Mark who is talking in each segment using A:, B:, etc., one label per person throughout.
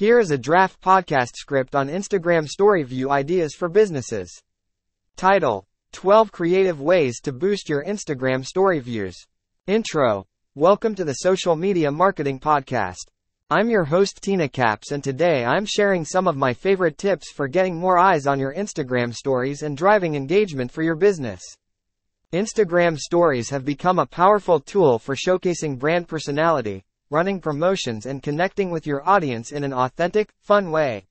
A: Here is a draft podcast script on Instagram Story View ideas for businesses. Title 12 Creative Ways to Boost Your Instagram Story Views. Intro Welcome to the Social Media Marketing Podcast. I'm your host Tina Caps and today I'm sharing some of my favorite tips for getting more eyes on your Instagram stories and driving engagement for your business. Instagram stories have become a powerful tool for showcasing brand personality, running promotions and connecting with your audience in an authentic, fun way.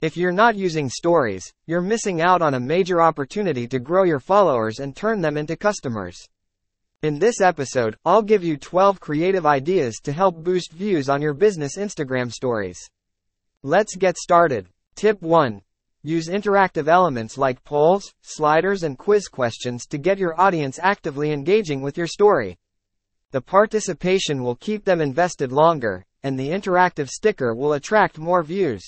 A: If you're not using stories, you're missing out on a major opportunity to grow your followers and turn them into customers. In this episode, I'll give you 12 creative ideas to help boost views on your business Instagram stories. Let's get started. Tip 1. Use interactive elements like polls, sliders, and quiz questions to get your audience actively engaging with your story. The participation will keep them invested longer, and the interactive sticker will attract more views.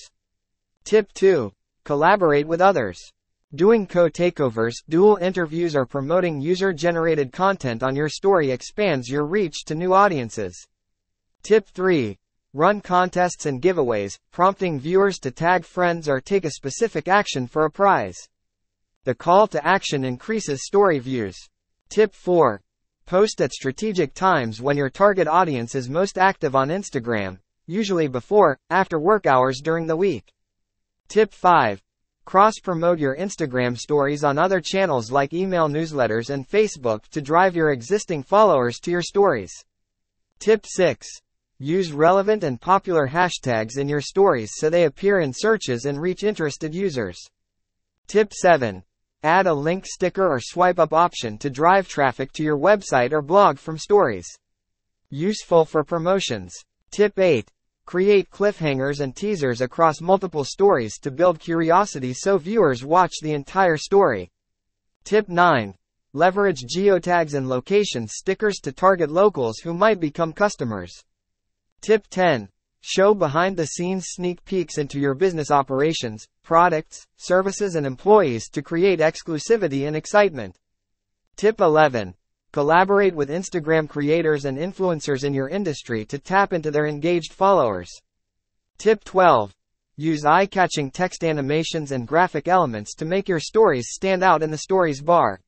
A: Tip 2. Collaborate with others. Doing co-takeovers, dual interviews or promoting user-generated content on your story expands your reach to new audiences. Tip 3. Run contests and giveaways, prompting viewers to tag friends or take a specific action for a prize. The call to action increases story views. Tip 4. Post at strategic times when your target audience is most active on Instagram, usually before, after work hours during the week. Tip 5. Cross promote your Instagram stories on other channels like email newsletters and Facebook to drive your existing followers to your stories. Tip 6. Use relevant and popular hashtags in your stories so they appear in searches and reach interested users. Tip 7. Add a link sticker or swipe up option to drive traffic to your website or blog from stories. Useful for promotions. Tip 8. Create cliffhangers and teasers across multiple stories to build curiosity so viewers watch the entire story. Tip 9. Leverage geotags and location stickers to target locals who might become customers. Tip 10. Show behind the scenes sneak peeks into your business operations, products, services, and employees to create exclusivity and excitement. Tip 11. Collaborate with Instagram creators and influencers in your industry to tap into their engaged followers. Tip 12. Use eye catching text animations and graphic elements to make your stories stand out in the stories bar.